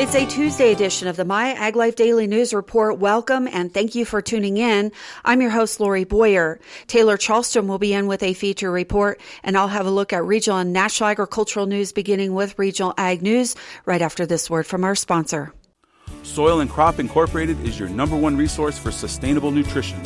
It's a Tuesday edition of the My Ag Life Daily News Report. Welcome and thank you for tuning in. I'm your host, Lori Boyer. Taylor Chalstrom will be in with a feature report, and I'll have a look at regional and national agricultural news beginning with Regional Ag News right after this word from our sponsor. Soil and Crop Incorporated is your number one resource for sustainable nutrition.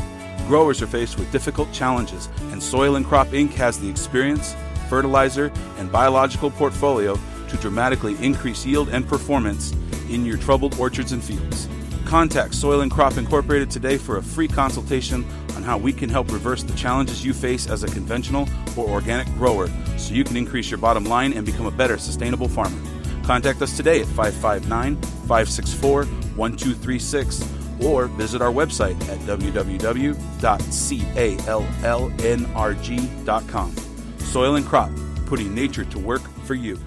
Growers are faced with difficult challenges, and Soil and Crop Inc. has the experience, fertilizer, and biological portfolio to dramatically increase yield and performance in your troubled orchards and fields. Contact Soil and Crop Incorporated today for a free consultation on how we can help reverse the challenges you face as a conventional or organic grower so you can increase your bottom line and become a better sustainable farmer. Contact us today at 559 564 1236 or visit our website at www.callnrg.com. Soil and Crop, putting nature to work for you.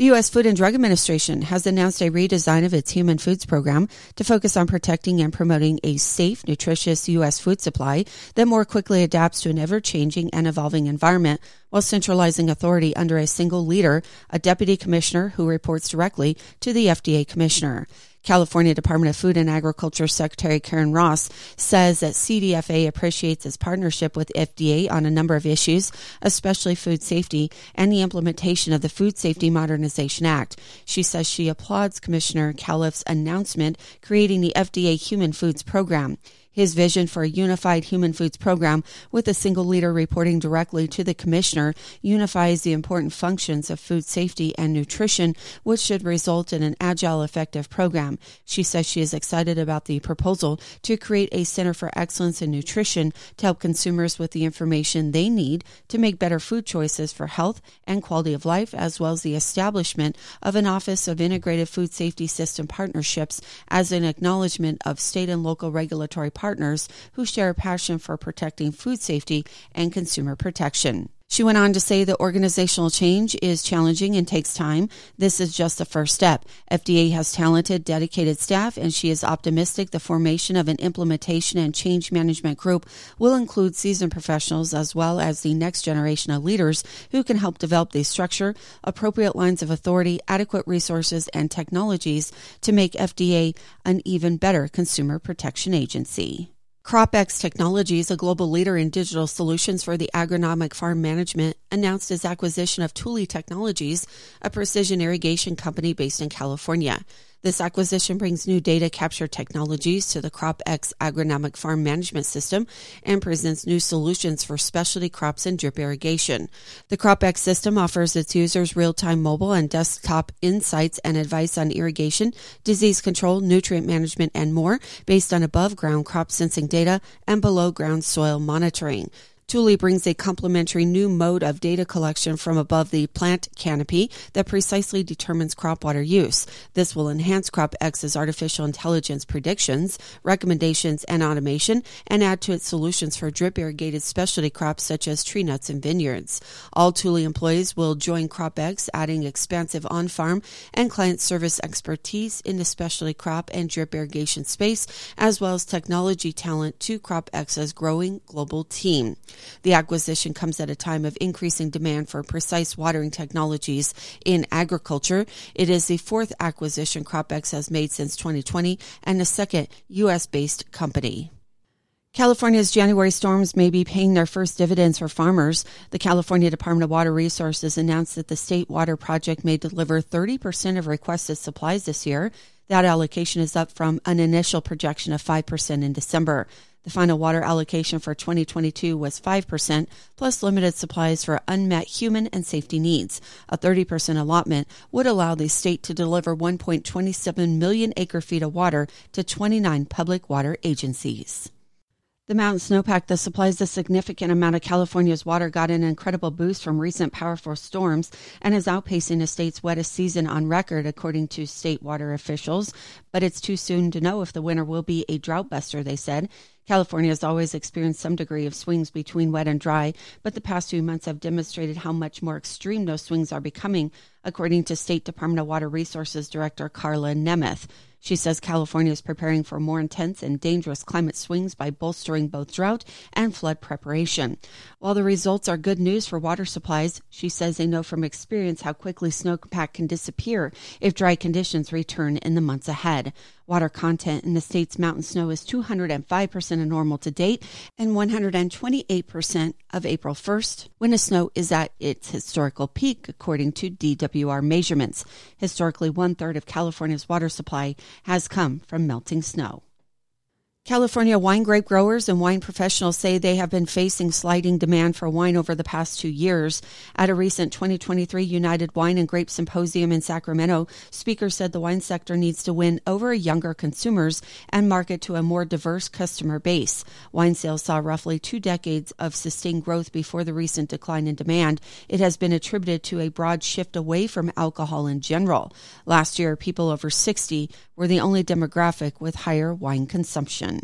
The U.S. Food and Drug Administration has announced a redesign of its human foods program to focus on protecting and promoting a safe, nutritious U.S. food supply that more quickly adapts to an ever changing and evolving environment while centralizing authority under a single leader, a deputy commissioner who reports directly to the FDA commissioner. California Department of Food and Agriculture Secretary Karen Ross says that CDFA appreciates its partnership with FDA on a number of issues, especially food safety and the implementation of the Food Safety Modernization Act. She says she applauds Commissioner Califf's announcement creating the FDA Human Foods Program. His vision for a unified human foods program with a single leader reporting directly to the commissioner unifies the important functions of food safety and nutrition, which should result in an agile, effective program. She says she is excited about the proposal to create a Center for Excellence in Nutrition to help consumers with the information they need to make better food choices for health and quality of life, as well as the establishment of an Office of Integrated Food Safety System Partnerships as an acknowledgement of state and local regulatory partners who share a passion for protecting food safety and consumer protection. She went on to say that organizational change is challenging and takes time. This is just the first step. FDA has talented, dedicated staff, and she is optimistic the formation of an implementation and change management group will include seasoned professionals as well as the next generation of leaders who can help develop the structure, appropriate lines of authority, adequate resources, and technologies to make FDA an even better consumer protection agency. CropX Technologies, a global leader in digital solutions for the agronomic farm management, announced its acquisition of Tule Technologies, a precision irrigation company based in California. This acquisition brings new data capture technologies to the CropX agronomic farm management system and presents new solutions for specialty crops and drip irrigation. The CropX system offers its users real-time mobile and desktop insights and advice on irrigation, disease control, nutrient management, and more based on above ground crop sensing data and below ground soil monitoring. Tule brings a complementary new mode of data collection from above the plant canopy that precisely determines crop water use. This will enhance CropX's artificial intelligence predictions, recommendations, and automation, and add to its solutions for drip irrigated specialty crops such as tree nuts and vineyards. All Tule employees will join CropX, adding expansive on-farm and client service expertise in the specialty crop and drip irrigation space, as well as technology talent to CropX's growing global team. The acquisition comes at a time of increasing demand for precise watering technologies in agriculture. It is the fourth acquisition CropX has made since 2020 and the second U.S. based company. California's January storms may be paying their first dividends for farmers. The California Department of Water Resources announced that the state water project may deliver 30% of requested supplies this year. That allocation is up from an initial projection of 5% in December. The final water allocation for 2022 was 5%, plus limited supplies for unmet human and safety needs. A 30% allotment would allow the state to deliver 1.27 million acre feet of water to 29 public water agencies. The mountain snowpack that supplies a significant amount of California's water got an incredible boost from recent powerful storms and is outpacing the state's wettest season on record, according to state water officials. But it's too soon to know if the winter will be a drought buster, they said. California has always experienced some degree of swings between wet and dry, but the past few months have demonstrated how much more extreme those swings are becoming, according to State Department of Water Resources Director Karla Nemeth. She says California is preparing for more intense and dangerous climate swings by bolstering both drought and flood preparation. While the results are good news for water supplies, she says they know from experience how quickly snowpack can disappear if dry conditions return in the months ahead. Water content in the state's mountain snow is 205% of normal to date and 128% of April 1st, when the snow is at its historical peak, according to DWR measurements. Historically, one third of California's water supply has come from melting snow. California wine grape growers and wine professionals say they have been facing sliding demand for wine over the past two years. At a recent 2023 United Wine and Grape Symposium in Sacramento, speakers said the wine sector needs to win over younger consumers and market to a more diverse customer base. Wine sales saw roughly two decades of sustained growth before the recent decline in demand. It has been attributed to a broad shift away from alcohol in general. Last year, people over 60 were the only demographic with higher wine consumption.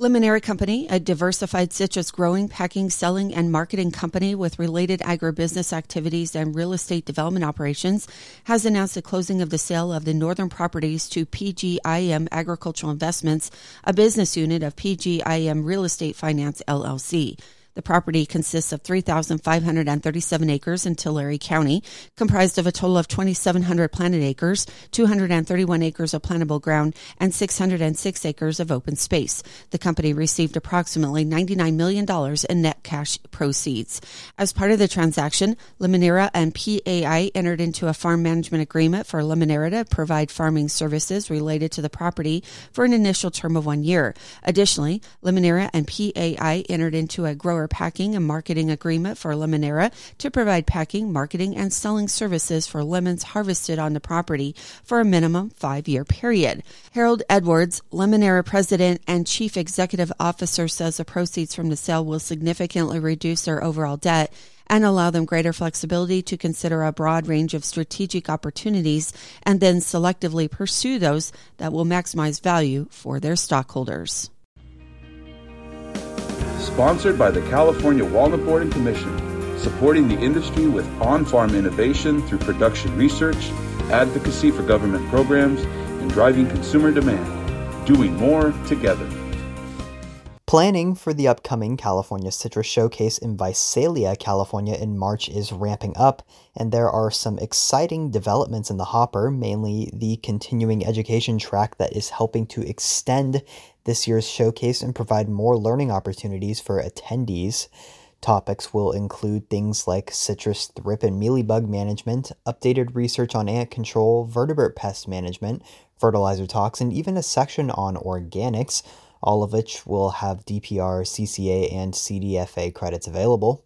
Limoneira Company, a diversified citrus growing, packing, selling, and marketing company with related agribusiness activities and real estate development operations, has announced the closing of the sale of the northern properties to PGIM Agricultural Investments, a business unit of PGIM Real Estate Finance LLC. The property consists of 3,537 acres in Tulare County, comprised of a total of 2,700 planted acres, 231 acres of plantable ground, and 606 acres of open space. The company received approximately $99 million in net cash proceeds. As part of the transaction, Limoneira and PAI entered into a farm management agreement for Limoneira to provide farming services related to the property for an initial term of one year. Additionally, Limoneira and PAI entered into a grower packing and marketing agreement for Limoneira to provide packing, marketing, and selling services for lemons harvested on the property for a minimum five year period. Harold Edwards, Limoneira president and chief executive officer, says the proceeds from the sale will significantly reduce their overall debt and allow them greater flexibility to consider a broad range of strategic opportunities and then selectively pursue those that will maximize value for their stockholders sponsored by the California Walnut Board and Commission, supporting the industry with on farm innovation through production research, advocacy for government programs, and driving consumer demand. Doing more together. Planning for the upcoming California Citrus Showcase in Visalia, California in March is ramping up, and there are some exciting developments in the hopper, mainly the continuing education track that is helping to extend this year's showcase and provide more learning opportunities for attendees. Topics will include things like citrus thrip and mealybug management, updated research on ant control, vertebrate pest management, fertilizer talks, and even a section on organics, all of which will have DPR, CCA, and CDFA credits available.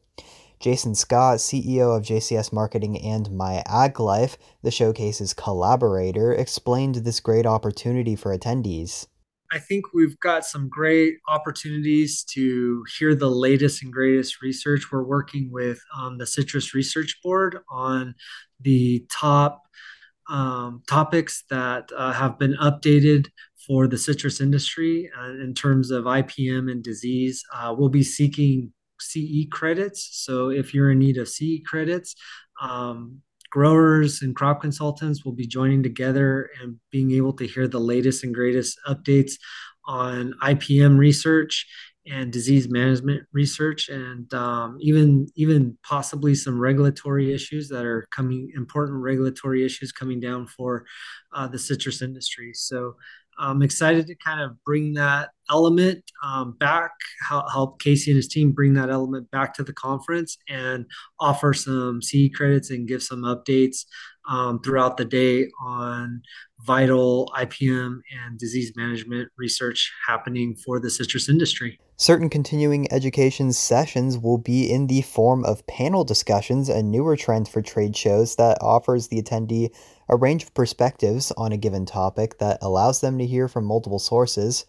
Jason Scott, CEO of JCS Marketing and My Ag Life, the showcase's collaborator, explained this great opportunity for attendees. I think we've got some great opportunities to hear the latest and greatest research. We're working with um, the Citrus Research Board on the top um, topics that uh, have been updated for the citrus industry uh, in terms of IPM and disease. Uh, we'll be seeking CE credits. So if you're in need of CE credits, um, growers and crop consultants will be joining together and being able to hear the latest and greatest updates on IPM research and disease management research, and um, even even possibly some regulatory issues that are coming, important regulatory issues coming down for uh, the citrus industry. So I'm excited to kind of bring that element um, back, help Casey and his team bring that element back to the conference and offer some CE credits and give some updates um, throughout the day on vital IPM and disease management research happening for the citrus industry. Certain continuing education sessions will be in the form of panel discussions, a newer trend for trade shows that offers the attendee a range of perspectives on a given topic that allows them to hear from multiple sources.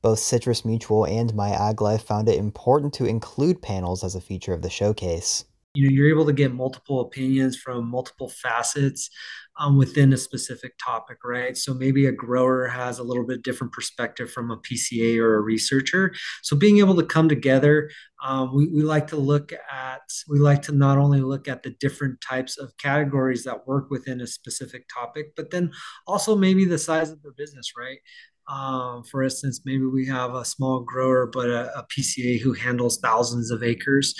Both Citrus Mutual and My Ag Life found it important to include panels as a feature of the showcase you know you're able to get multiple opinions from multiple facets um, within a specific topic right so maybe a grower has a little bit different perspective from a pca or a researcher so being able to come together um, we, we like to look at. We like to not only look at the different types of categories that work within a specific topic, but then also maybe the size of their business, right? Um, for instance, maybe we have a small grower, but a, a PCA who handles thousands of acres,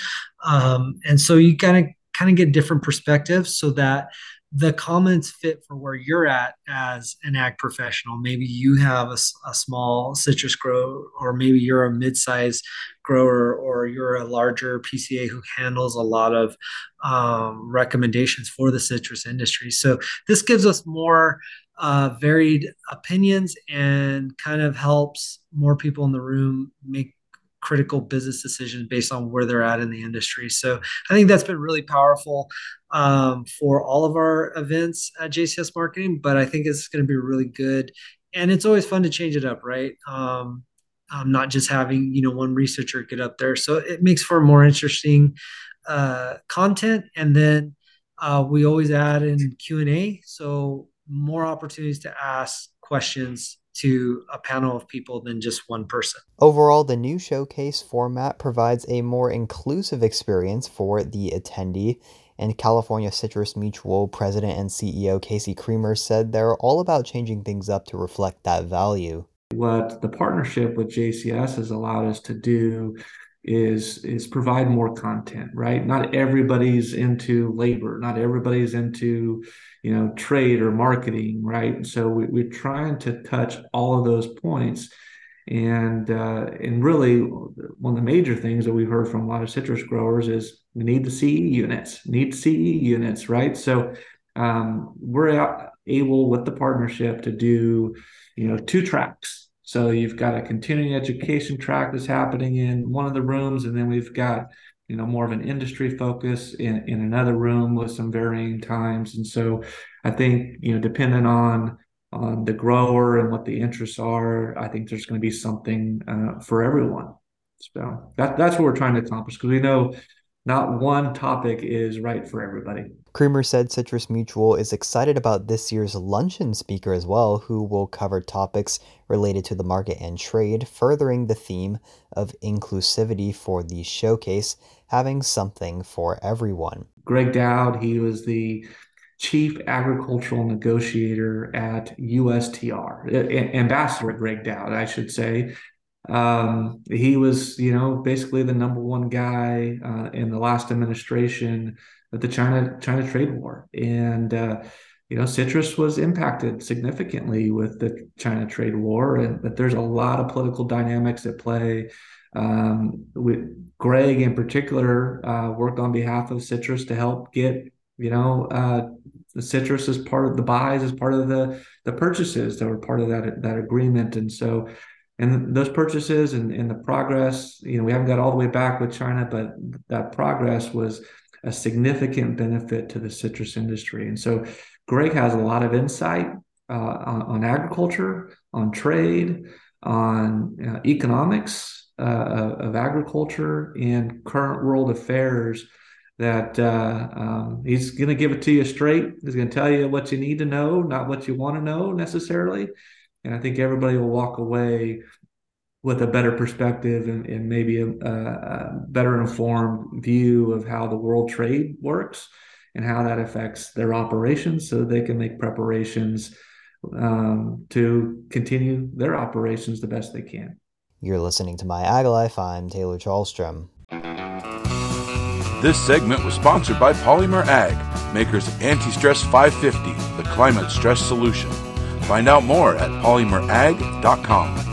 um, and so you kind of kind of get different perspectives so that the comments fit for where you're at as an ag professional. Maybe you have a, a small citrus grow, or maybe you're a mid-sized grower, or you're a larger PCA who handles a lot of um, recommendations for the citrus industry. So this gives us more uh, varied opinions and kind of helps more people in the room make critical business decisions based on where they're at in the industry. So I think that's been really powerful um, for all of our events at JCS Marketing, but I think it's going to be really good. And it's always fun to change it up, right? Um, um, not just having you know one researcher get up there, so it makes for more interesting uh, content. And then uh, we always add in Q and A, so more opportunities to ask questions to a panel of people than just one person. Overall, the new showcase format provides a more inclusive experience for the attendee. And California Citrus Mutual president and CEO Casey Creamer said they're all about changing things up to reflect that value. What the partnership with JCS has allowed us to do is is provide more content right? Not everybody's into labor. Not everybody's into you know trade or marketing right? So we, we're trying to touch all of those points. And uh, and really one of the major things that we've heard from a lot of citrus growers is we need the CE units need CE units right? So um, we're able with the partnership to do you know two tracks so you've got a continuing education track that's happening in one of the rooms, and then we've got you know more of an industry focus in in another room with some varying times. And so I think you know depending on on the grower and what the interests are, I think there's going to be something uh, for everyone. So that that's what we're trying to accomplish because we know not one topic is right for everybody. Creamer said Citrus Mutual is excited about this year's luncheon speaker as well, who will cover topics related to the market and trade, furthering the theme of inclusivity for the showcase, having something for everyone. Gregg Doud, he was the chief agricultural negotiator at USTR, ambassador Gregg Doud, I should say. Um, he was, you know, basically the number one guy uh, in the last administration of the China China trade war, and uh, you know, citrus was impacted significantly with the China trade war, and that there's a lot of political dynamics at play. Um, with Gregg in particular, uh, worked on behalf of citrus to help get, you know, uh, the citrus as part of the buys, as part of the the purchases that were part of that that agreement, and so and those purchases and, and the progress, you know, we haven't got all the way back with China, but that progress was a significant benefit to the citrus industry. And so Gregg has a lot of insight uh, on, on, agriculture, on trade, on uh, economics uh, of agriculture and current world affairs that uh, um, he's going to give it to you straight. He's going to tell you what you need to know, not what you want to know necessarily. And I think everybody will walk away with a better perspective and, and maybe a, a, better informed view of how the world trade works and how that affects their operations so they can make preparations um, to continue their operations the best they can. You're listening to My Ag Life. I'm Taylor Chalstrom. This segment was sponsored by Polymer Ag, makers of Anti Stress 550, the climate stress solution. Find out more at polymerag.com.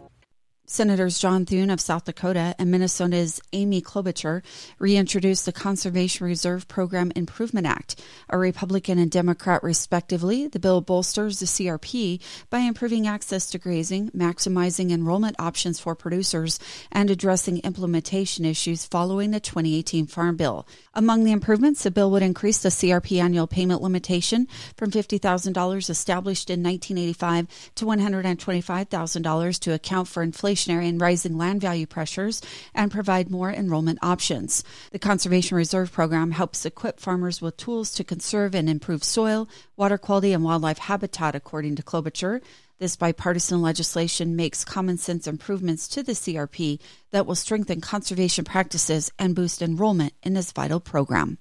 Senators John Thune of South Dakota and Minnesota's Amy Klobuchar reintroduced the Conservation Reserve Program Improvement Act, a Republican and Democrat respectively. The bill bolsters the CRP by improving access to grazing, maximizing enrollment options for producers, and addressing implementation issues following the 2018 Farm Bill. Among the improvements, the bill would increase the CRP annual payment limitation from $50,000 established in 1985 to $125,000 to account for inflation inflationary and rising land value pressures and provide more enrollment options. The Conservation Reserve Program helps equip farmers with tools to conserve and improve soil, water quality, and wildlife habitat, according to Klobuchar. This bipartisan legislation makes common sense improvements to the CRP that will strengthen conservation practices and boost enrollment in this vital program.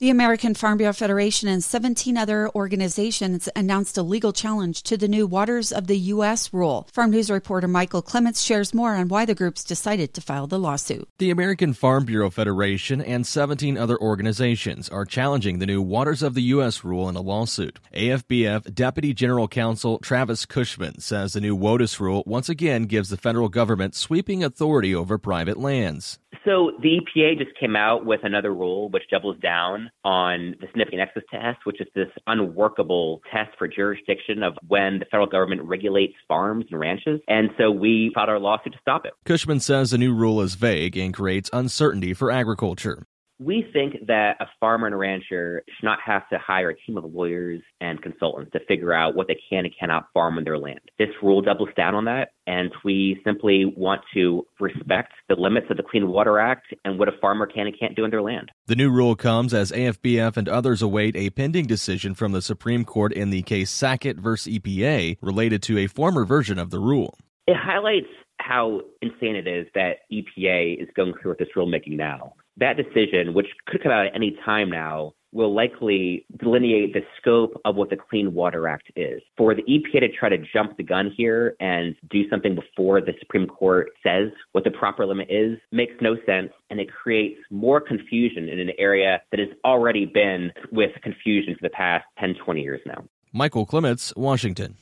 The American Farm Bureau Federation and 17 other organizations announced a legal challenge to the new Waters of the U.S. rule. Farm News reporter Michael Clements shares more on why the groups decided to file the lawsuit. The American Farm Bureau Federation and 17 other organizations are challenging the new Waters of the U.S. rule in a lawsuit. AFBF Deputy General Counsel Travis Cushman says the new WOTUS rule once again gives the federal government sweeping authority over private lands. So the EPA just came out with another rule which doubles down on the significant nexus test, which is this unworkable test for jurisdiction of when the federal government regulates farms and ranches. And so we filed our lawsuit to stop it. Cushman says the new rule is vague and creates uncertainty for agriculture. We think that a farmer and a rancher should not have to hire a team of lawyers and consultants to figure out what they can and cannot farm on their land. This rule doubles down on that, and we simply want to respect the limits of the Clean Water Act and what a farmer can and can't do on their land. The new rule comes as AFBF and others await a pending decision from the Supreme Court in the case Sackett v. EPA related to a former version of the rule. It highlights how insane it is that EPA is going through with this rulemaking now that decision, which could come out at any time now, will likely delineate the scope of what the Clean Water Act is. For the EPA to try to jump the gun here and do something before the Supreme Court says what the proper limit is makes no sense, and it creates more confusion in an area that has already been with confusion for the past 10, 20 years now. Michael Clements, Washington.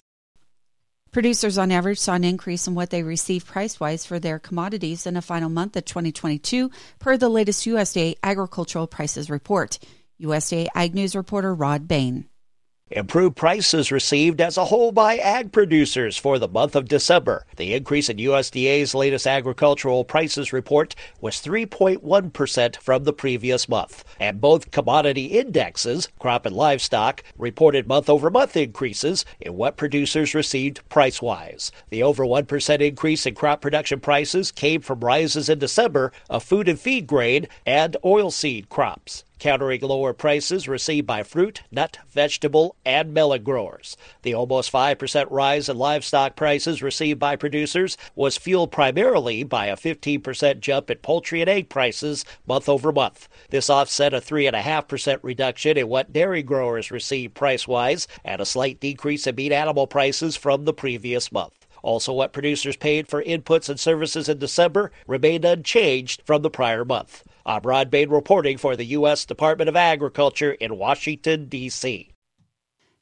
Producers on average saw an increase in what they receive price wise for their commodities in the final month of 2022, per the latest USDA Agricultural Prices Report. USDA Ag News reporter Rod Bain. Improved prices received as a whole by ag producers for the month of December. The increase in USDA's latest agricultural prices report was 3.1% from the previous month. And both commodity indexes, crop and livestock, reported month over month increases in what producers received price wise. The over 1% increase in crop production prices came from rises in December of food and feed grain and oilseed crops countering lower prices received by fruit, nut, vegetable, and melon growers. The almost 5% rise in livestock prices received by producers was fueled primarily by a 15% jump in poultry and egg prices month over month. This offset a 3.5% reduction in what dairy growers received price wise and a slight decrease in meat animal prices from the previous month. Also, what producers paid for inputs and services in December remained unchanged from the prior month. I'm Rod Bain reporting for the U.S. Department of Agriculture in Washington, D.C.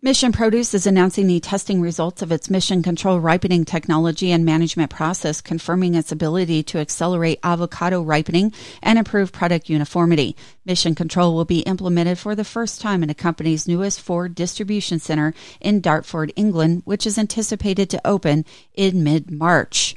Mission Produce is announcing the testing results of its mission control ripening technology and management process, confirming its ability to accelerate avocado ripening and improve product uniformity. Mission control will be implemented for the first time in the company's newest Ford distribution center in Dartford, England, which is anticipated to open in mid March.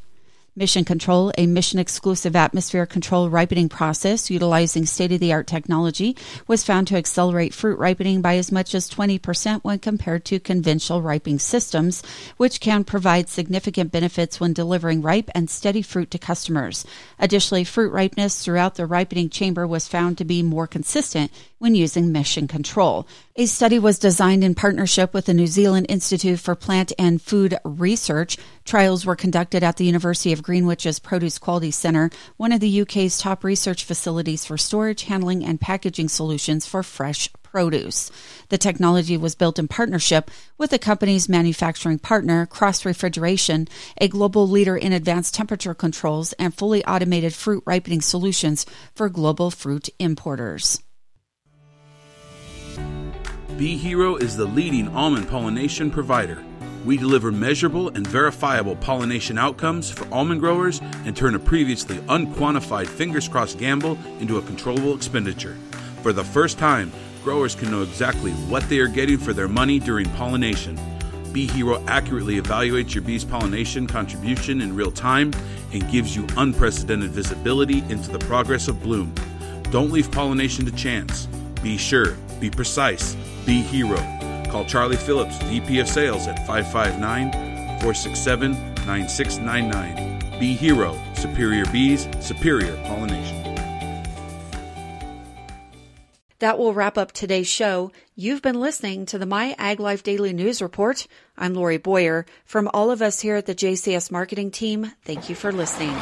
Mission Control, a mission exclusive atmosphere control ripening process utilizing state of the art technology, was found to accelerate fruit ripening by as much as 20% when compared to conventional ripening systems, which can provide significant benefits when delivering ripe and steady fruit to customers. Additionally, fruit ripeness throughout the ripening chamber was found to be more consistent when using mission control. A study was designed in partnership with the New Zealand Institute for Plant and Food Research. Trials were conducted at the University of Greenwich's Produce Quality Center, one of the UK's top research facilities for storage, handling, and packaging solutions for fresh produce. The technology was built in partnership with the company's manufacturing partner, Cross Refrigeration, a global leader in advanced temperature controls and fully automated fruit ripening solutions for global fruit importers. Bee Hero is the leading almond pollination provider. We deliver measurable and verifiable pollination outcomes for almond growers and turn a previously unquantified fingers crossed gamble into a controllable expenditure. For the first time, growers can know exactly what they are getting for their money during pollination. Bee Hero accurately evaluates your bee's pollination contribution in real time and gives you unprecedented visibility into the progress of bloom. Don't leave pollination to chance. Be sure, be precise, be hero. Call Charlie Phillips, VP of Sales at 559 467 9699. Be Hero, Superior Bees, Superior Pollination. That will wrap up today's show. You've been listening to the My Ag Life Daily News Report. I'm Lori Boyer. From all of us here at the JCS Marketing Team, thank you for listening.